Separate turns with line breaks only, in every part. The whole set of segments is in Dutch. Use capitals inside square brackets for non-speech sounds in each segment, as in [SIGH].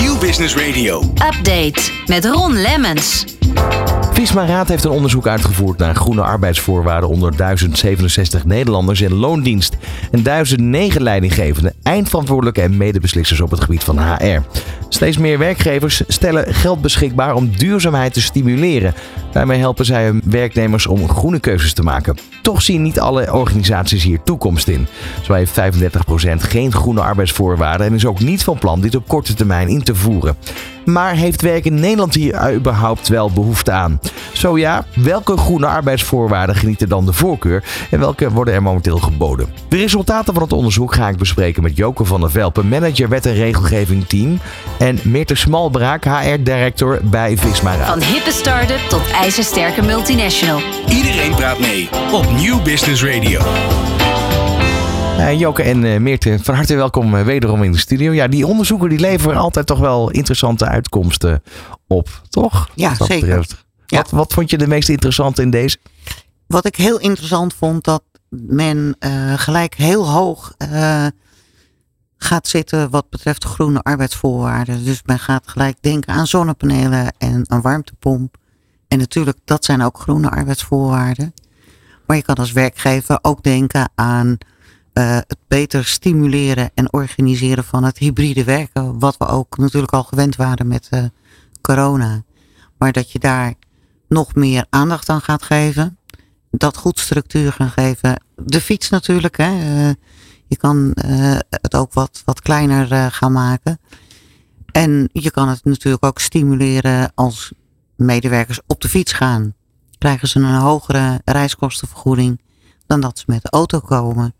Nieuw Business Radio.
Update met Ron Lemmens.
Visma Raad heeft een onderzoek uitgevoerd naar groene arbeidsvoorwaarden onder 1067 Nederlanders in loondienst en 1009 leidinggevenden, eindverantwoordelijke en medebeslissers op het gebied van HR. Steeds meer werkgevers stellen geld beschikbaar om duurzaamheid te stimuleren. Daarmee helpen zij hun werknemers om groene keuzes te maken. Toch zien niet alle organisaties hier toekomst in. Zo heeft 35% geen groene arbeidsvoorwaarden en is ook niet van plan dit op korte termijn in te voeren. Maar heeft werk in Nederland hier überhaupt wel behoefte aan? Zo ja, welke groene arbeidsvoorwaarden genieten dan de voorkeur en welke worden er momenteel geboden? De resultaten van het onderzoek ga ik bespreken met Joke van der Velpen, manager wet en regelgeving team, en Meerte Smalbraak, HR-director bij Visma Raad.
Van hippe start-up tot ijzersterke multinational.
Iedereen praat mee op Nieuw Business Radio.
Uh, Joke en uh, Meerte, van harte welkom uh, wederom in de studio. Ja, die onderzoeken die leveren altijd toch wel interessante uitkomsten op, toch?
Ja,
dat
zeker.
betreft.
Ja.
Wat, wat vond je de meest interessante in deze?
Wat ik heel interessant vond, dat men eh, gelijk heel hoog eh, gaat zitten wat betreft groene arbeidsvoorwaarden. Dus men gaat gelijk denken aan zonnepanelen en een warmtepomp. En natuurlijk, dat zijn ook groene arbeidsvoorwaarden. Maar je kan als werkgever ook denken aan eh, het beter stimuleren en organiseren van het hybride werken. Wat we ook natuurlijk al gewend waren met eh, corona. Maar dat je daar nog meer aandacht aan gaat geven. Dat goed structuur gaan geven. De fiets natuurlijk. Hè. Eh, je kan eh, het ook wat, wat kleiner eh, gaan maken. En je kan het natuurlijk ook stimuleren als medewerkers op de fiets gaan. Krijgen ze een hogere reiskostenvergoeding dan dat ze met de auto komen.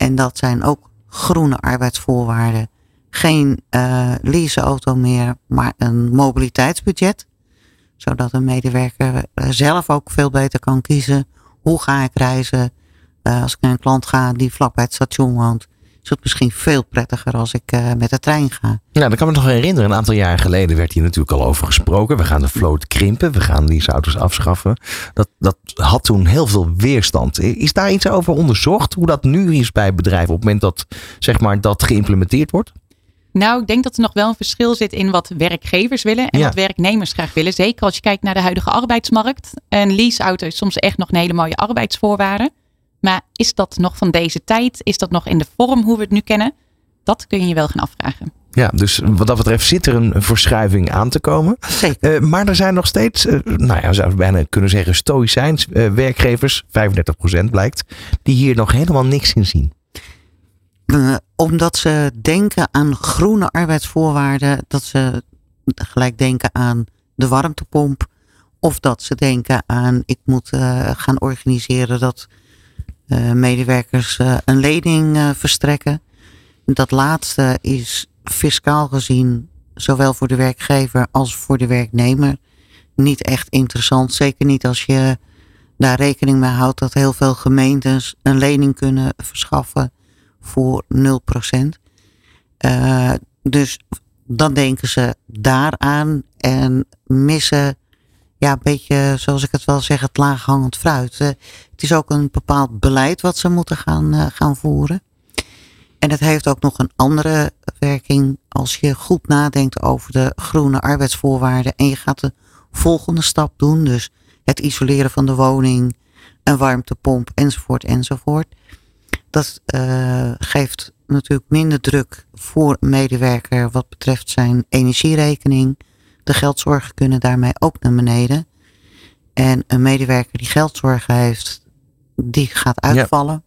En dat zijn ook groene arbeidsvoorwaarden. Geen eh leaseauto meer, maar een mobiliteitsbudget. Zodat een medewerker eh, zelf ook veel beter kan kiezen. Hoe ga ik reizen? Eh, als ik naar een klant ga die vlakbij het station woont, is het misschien veel prettiger als ik eh, met de trein ga.
Nou, dat kan me nog herinneren. Een aantal jaar geleden werd hier natuurlijk al over gesproken. We gaan de vloot krimpen. We gaan leaseauto's afschaffen. Dat, dat had toen heel veel weerstand. Is daar iets over onderzocht? Hoe dat nu is bij bedrijven op het moment dat zeg maar, dat geïmplementeerd wordt?
Nou, ik denk dat er nog wel een verschil zit in wat werkgevers willen en
Ja.
wat werknemers graag willen. Zeker als je kijkt naar de huidige arbeidsmarkt. Een leaseauto is soms echt nog een hele mooie arbeidsvoorwaarden. Maar is dat nog van deze tijd? Is dat nog in de vorm hoe we het nu kennen? Dat kun je je wel gaan afvragen.
Ja, dus wat dat betreft zit er een verschuiving aan te komen. Eh, maar er zijn nog steeds, eh, nou ja, zou je bijna kunnen zeggen, stoïcijns eh, werkgevers, 35% blijkt, die hier nog helemaal niks in zien.
Omdat ze denken aan groene arbeidsvoorwaarden, dat ze gelijk denken aan de warmtepomp. Of dat ze denken aan, ik moet gaan organiseren dat medewerkers eh, een lening eh, verstrekken. Dat laatste is fiscaal gezien, zowel voor de werkgever als voor de werknemer, niet echt interessant. Zeker niet als je daar rekening mee houdt dat heel veel gemeentes een lening kunnen verschaffen voor 0%. Eh dus dan denken ze daaraan en missen, ja, een beetje zoals ik het wel zeg, het laaghangend fruit. Eh, het is ook een bepaald beleid wat ze moeten gaan, eh, gaan voeren. En het heeft ook nog een andere werking als je goed nadenkt over de groene arbeidsvoorwaarden en je gaat de volgende stap doen. Dus het isoleren van de woning, een warmtepomp enzovoort enzovoort. Dat eh, geeft natuurlijk minder druk voor een medewerker wat betreft zijn energierekening. De geldzorgen kunnen daarmee ook naar beneden. En een medewerker die geldzorgen heeft, die gaat uitvallen.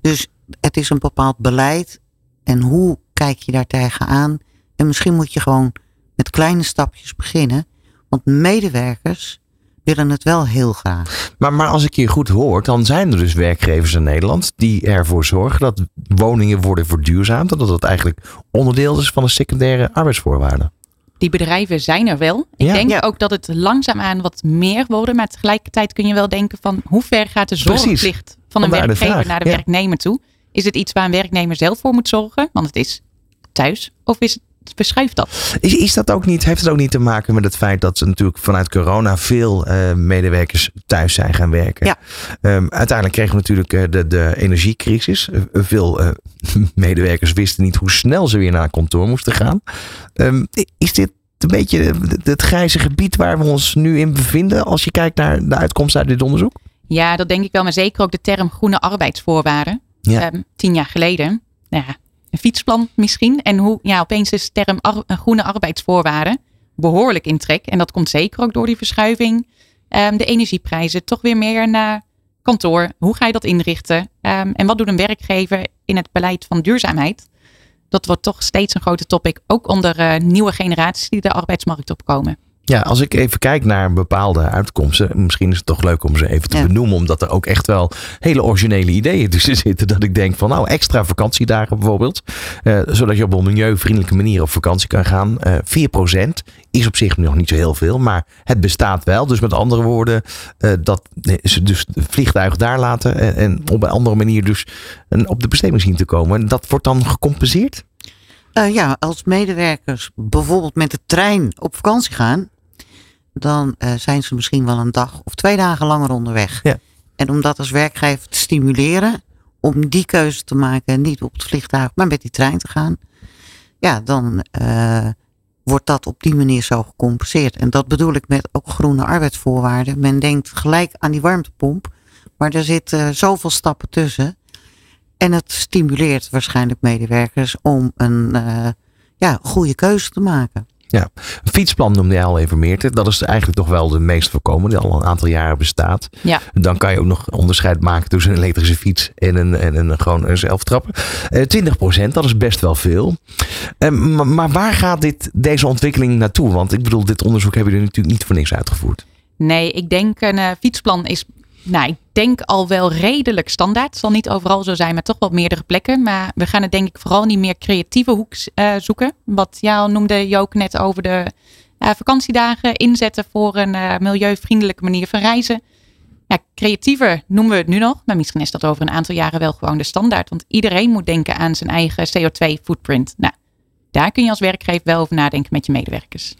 Dus het is een bepaald beleid. En hoe kijk je daar tegenaan? En misschien moet je gewoon met kleine stapjes beginnen. Want medewerkers willen het wel heel graag.
Maar, maar als ik je goed hoor, dan zijn er dus werkgevers in Nederland die ervoor zorgen dat woningen worden verduurzaamd. En dat dat eigenlijk onderdeel is van de secundaire arbeidsvoorwaarden.
Die bedrijven zijn er wel. Ik
Ja.
denk
Ja.
ook dat het langzaamaan wat meer worden. Maar tegelijkertijd kun je wel denken van hoe ver gaat de
Precies.
zorgplicht van een
Vandaar
werkgever naar de
ja.
werknemer toe? Is het iets waar een werknemer zelf voor moet zorgen? Want het is thuis. Of is het verschuift dat.
Is, is dat ook niet, heeft het ook niet te maken met het feit dat ze natuurlijk vanuit corona veel eh, medewerkers thuis zijn gaan werken?
Ja.
Ehm, uiteindelijk kregen we natuurlijk eh, de, de energiecrisis. Eh, veel eh, [LAUGHS] medewerkers wisten niet hoe snel ze weer naar kantoor moesten gaan. Ehm, is dit een beetje het- grijze gebied waar we ons nu in bevinden als je kijkt naar de uitkomst uit dit onderzoek?
Ja, dat denk ik wel. Maar zeker ook de term groene arbeidsvoorwaarden.
Ja.
Ehm, tien jaar geleden. Nou ja, fietsplan misschien. En hoe ja, opeens is de term een groene arbeidsvoorwaarden behoorlijk in trek. En dat komt zeker ook door die verschuiving. Ehm, de energieprijzen toch weer meer naar kantoor. Hoe ga je dat inrichten? Ehm, en wat doet een werkgever in het beleid van duurzaamheid? Dat wordt toch steeds een grote topic. Ook onder eh, nieuwe generaties die de arbeidsmarkt opkomen.
Ja, als ik even kijk naar bepaalde uitkomsten, misschien is het toch leuk om ze even te
Ja.
benoemen, omdat er ook echt wel hele originele ideeën tussen [LAUGHS] zitten. Dat ik denk van, nou, extra vakantiedagen bijvoorbeeld, eh, zodat je op een milieuvriendelijke manier op vakantie kan gaan. Eh 4% is op zich nog niet zo heel veel, maar het bestaat wel. Dus met andere woorden, eh, dat ze dus het vliegtuig daar laten en, en op een andere manier dus op de bestemming zien te komen. En dat wordt dan gecompenseerd?
Eh, ja, als medewerkers bijvoorbeeld met de trein op vakantie gaan, dan eh, zijn ze misschien wel een dag of twee dagen langer onderweg.
Ja.
En om dat als werkgever te stimuleren, om die keuze te maken en niet op het vliegtuig, maar met die trein te gaan, ja, dan eh, wordt dat op die manier zo gecompenseerd. En dat bedoel ik met ook groene arbeidsvoorwaarden. Men denkt gelijk aan die warmtepomp, maar er zitten zoveel stappen tussen. En het stimuleert waarschijnlijk medewerkers om een eh, ja, goede keuze te maken.
Een fietsplan noemde je al even Meerte. Dat is eigenlijk toch wel de meest voorkomende, die al een aantal jaren bestaat.
Ja.
Dan kan je ook nog onderscheid maken tussen een elektrische fiets en een, en een gewoon een zelftrapper. Eh 20% dat is best wel veel. Eh, maar, maar waar gaat dit, deze ontwikkeling naartoe? Want ik bedoel, dit onderzoek hebben jullie natuurlijk niet voor niks uitgevoerd.
Nee, ik denk een eh, fietsplan is, nou, ik denk al wel redelijk standaard. Het zal niet overal zo zijn, maar toch wel meerdere plekken. Maar we gaan het denk ik vooral niet meer creatieve hoek eh, zoeken. Wat jij noemde, Jook, net over de eh, vakantiedagen inzetten voor een eh, milieuvriendelijke manier van reizen. Ja, creatiever noemen we het nu nog, maar misschien is dat over een aantal jaren wel gewoon de standaard. Want iedereen moet denken aan zijn eigen CO2-footprint. Nou, daar kun je als werkgever wel over nadenken met je medewerkers.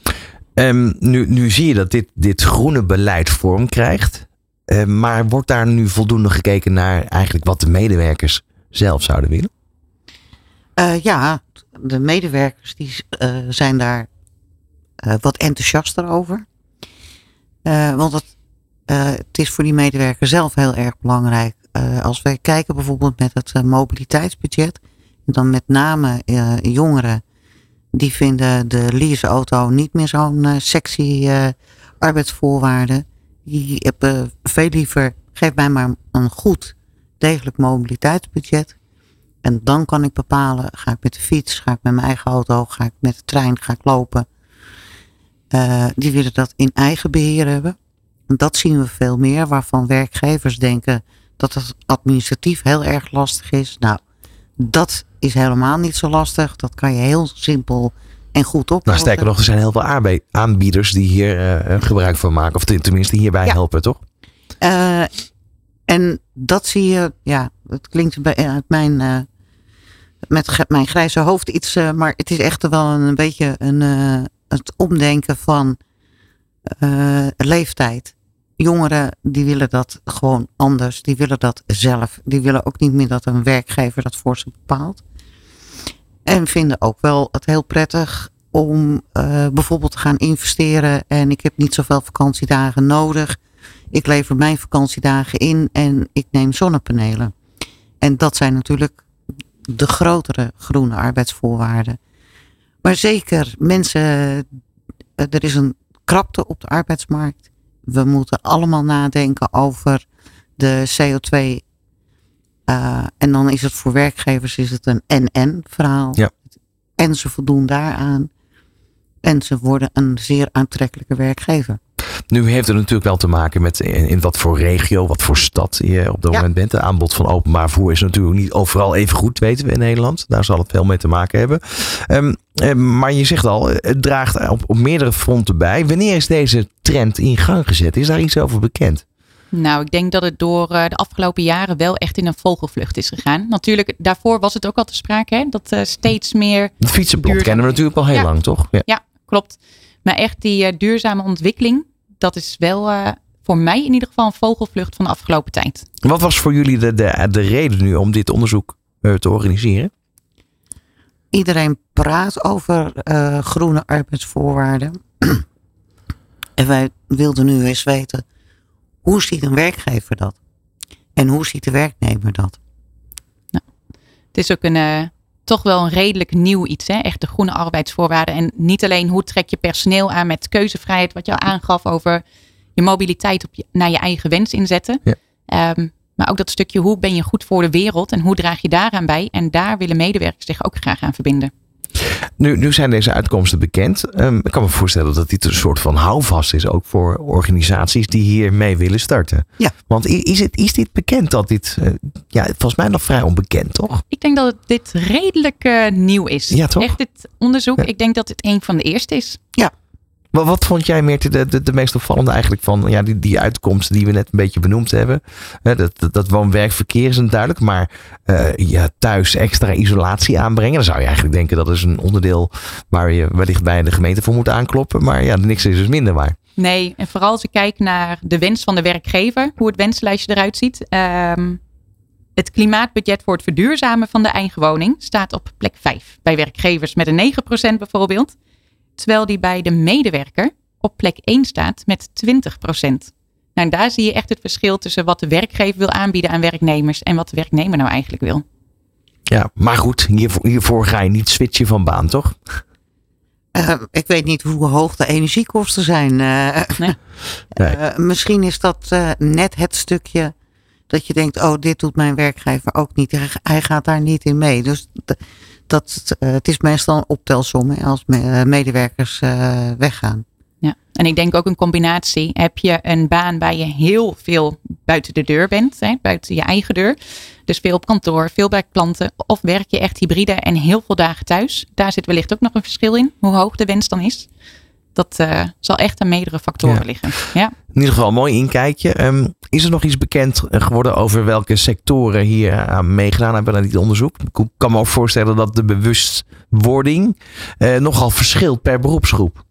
Ehm, nu, nu zie je dat dit, dit groene beleid vorm krijgt. Eh, maar wordt daar nu voldoende gekeken naar eigenlijk wat de medewerkers zelf zouden willen?
Eh, ja, de medewerkers die, eh, zijn daar wat enthousiaster over. Want het, het is voor die medewerker zelf heel erg belangrijk. Als wij kijken bijvoorbeeld met het mobiliteitsbudget. Dan met name jongeren. Die vinden de leaseauto niet meer zo'n sexy eh, Die hebben veel liever, geef mij maar een goed, degelijk mobiliteitsbudget. En dan kan ik bepalen, ga ik met de fiets, ga ik met mijn eigen auto, ga ik met de trein, ga ik lopen. Eh, die willen dat in eigen beheer hebben. En dat zien we veel meer, waarvan werkgevers denken dat het administratief heel erg lastig is. Nou, dat is helemaal niet zo lastig. Dat kan je heel simpel en goed oplossen.
Nou, sterker nog, er zijn heel veel aanbieders die hier eh, gebruik van maken. Of ten- tenminste hierbij
Ja.
helpen, toch?
Eh, en dat zie je, ja, het klinkt bij, uit mijn, eh, met mijn grijze hoofd iets, eh, maar het is echt wel een, een beetje een, eh, het omdenken van eh, leeftijd. Jongeren die willen dat gewoon anders, die willen dat zelf. Die willen ook niet meer dat een werkgever dat voor ze bepaalt. En vinden ook wel het heel prettig om eh, bijvoorbeeld te gaan investeren. En ik heb niet zoveel vakantiedagen nodig. Ik lever mijn vakantiedagen in en ik neem zonnepanelen. En dat zijn natuurlijk de grotere groene arbeidsvoorwaarden. Maar zeker mensen, eh, er is een krapte op de arbeidsmarkt. We moeten allemaal nadenken over de CO2. Eh, en dan is het voor werkgevers is het een en-en verhaal.
Ja.
En ze voldoen daaraan. En ze worden een zeer aantrekkelijke werkgever.
Nu heeft het natuurlijk wel te maken met in, in wat voor regio, wat voor stad je op dat
Ja.
moment bent. Het aanbod van openbaar vervoer is natuurlijk niet overal even goed, weten we in Nederland. Daar zal het veel mee te maken hebben. Ehm, ehm, maar je zegt al, het draagt op, op meerdere fronten bij. Wanneer is deze trend in gang gezet? Is daar iets over bekend?
Nou, ik denk dat het door eh, de afgelopen jaren wel echt in een vogelvlucht is gegaan. Natuurlijk, daarvoor was het ook al te sprake, hè, dat eh, steeds meer.
Het
Duurzaam.
kennen we natuurlijk al heel
Ja.
lang, toch? Ja.
Ja, klopt. Maar echt die eh, duurzame ontwikkeling, dat is wel eh, voor mij in ieder geval een vogelvlucht van de afgelopen tijd.
Wat was voor jullie de, de, de reden nu om dit onderzoek te organiseren?
Iedereen praat over eh, groene arbeidsvoorwaarden. [CLEARS THROAT] en wij wilden nu eens weten, hoe ziet een werkgever dat? En hoe ziet de werknemer dat?
Het is ook een, eh, toch wel een redelijk nieuw iets, hè? echt de groene arbeidsvoorwaarden. En niet alleen hoe trek je personeel aan met keuzevrijheid, wat je al aangaf over je mobiliteit op je, naar je eigen wens inzetten.
Ja.
Ehm, maar ook dat stukje hoe ben je goed voor de wereld en hoe draag je daaraan bij. En daar willen medewerkers zich ook graag aan verbinden.
Nu, nu zijn deze uitkomsten bekend. Ehm, ik kan me voorstellen dat dit een soort van houvast is ook voor organisaties die hiermee willen starten.
Ja.
Want is, het, is dit bekend dat dit, eh, ja, volgens mij nog vrij onbekend, toch?
Ik denk dat het dit redelijk eh, nieuw is.
Ja, toch?
Echt dit onderzoek,
Ja.
ik denk dat dit een van de eerste is.
Wat, wat vond jij meer de, de, de meest opvallende eigenlijk van ja, die, die uitkomsten die we net een beetje benoemd hebben? Dat, dat, dat woon-werkverkeer is duidelijk, maar eh, ja, thuis extra isolatie aanbrengen. Dan zou je eigenlijk denken dat is een onderdeel waar je wellicht bij de gemeente voor moet aankloppen. Maar ja, niks is dus minder waar.
Nee, en vooral als ik kijk naar de wens van de werkgever, hoe het wenslijstje eruit ziet. Ehm, het klimaatbudget voor het verduurzamen van de eigen woning staat op plek 5. Bij werkgevers met een 9% bijvoorbeeld. Terwijl die bij de medewerker op plek 1 staat met 20%. Nou, daar zie je echt het verschil tussen wat de werkgever wil aanbieden aan werknemers en wat de werknemer nou eigenlijk wil.
Ja, maar goed, hiervoor, hiervoor ga je niet switchen van baan, toch?
Eh, ik weet niet hoe hoog de energiekosten zijn. eh.
Nee.
Nee.
Eh, misschien is dat eh, net het stukje dat je denkt, oh, dit doet mijn werkgever ook niet. Hij, gaat daar niet in mee. Dus dat, eh, het is meestal een optelsom hè, als eh, medewerkers eh, weggaan.
Ja, en ik denk ook een combinatie. Heb je een baan waar je heel veel buiten de deur bent, hè, buiten je eigen deur. Dus veel op kantoor, veel bij klanten. Of werk je echt hybride en heel veel dagen thuis. Daar zit wellicht ook nog een verschil in, hoe hoog de wens dan is. Dat eh, zal echt aan meerdere factoren
Ja.
liggen. Ja.
In ieder geval een mooi inkijkje. Ehm, is er nog iets bekend eh, geworden over welke sectoren hier aan meegedaan hebben aan dit onderzoek? Ik kan me ook voorstellen dat de bewustwording eh, nogal verschilt per beroepsgroep.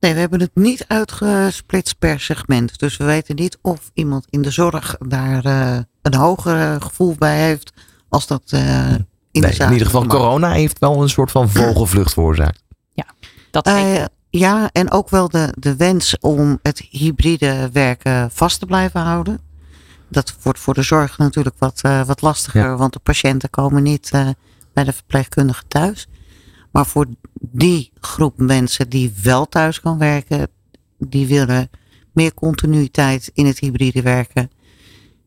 Nee, we hebben het niet uitgesplitst per segment. Dus we weten niet of iemand in de zorg daar eh, een hoger gevoel bij heeft als dat eh, in de zaak
in ieder geval, corona heeft wel een soort van vogelvlucht veroorzaakt.
Dat zeker.
Ja, en ook wel de, de wens om het hybride werken vast te blijven houden. Dat wordt voor de zorg natuurlijk wat, eh, wat lastiger,
Ja.
want de patiënten komen niet eh, bij de verpleegkundige thuis. Maar voor die groep mensen die wel thuis kan werken, die willen meer continuïteit in het hybride werken.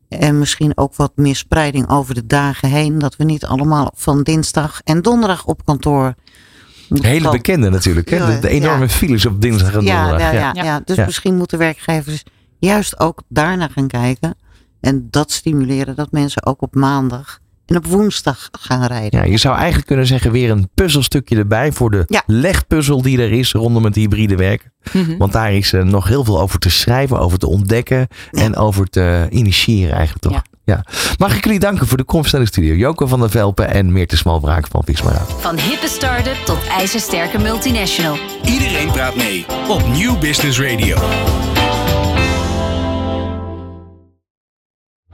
En misschien ook wat meer spreiding over de dagen heen. Dat we niet allemaal van dinsdag en donderdag op kantoor.
Hele bekende natuurlijk. Hè? De, enorme
ja.
files op dinsdag en donderdag.
ja, ja, dus misschien moeten werkgevers juist ook daarna gaan kijken. En dat stimuleren dat mensen ook op maandag en op woensdag gaan rijden.
Ja, je zou eigenlijk kunnen zeggen weer een puzzelstukje erbij voor de
Ja.
legpuzzel die er is rondom het hybride werken.
Mhm.
Want daar is eh, nog heel veel over te schrijven, over te ontdekken en over te initiëren eigenlijk toch.
Ja.
Ja. Mag ik jullie danken voor de komst naar de studio. Joko van der Velpen en Meerte Smalbraak van Visma.
Van hippe start-up tot ijzersterke multinational.
Iedereen praat mee op Nieuw Business Radio.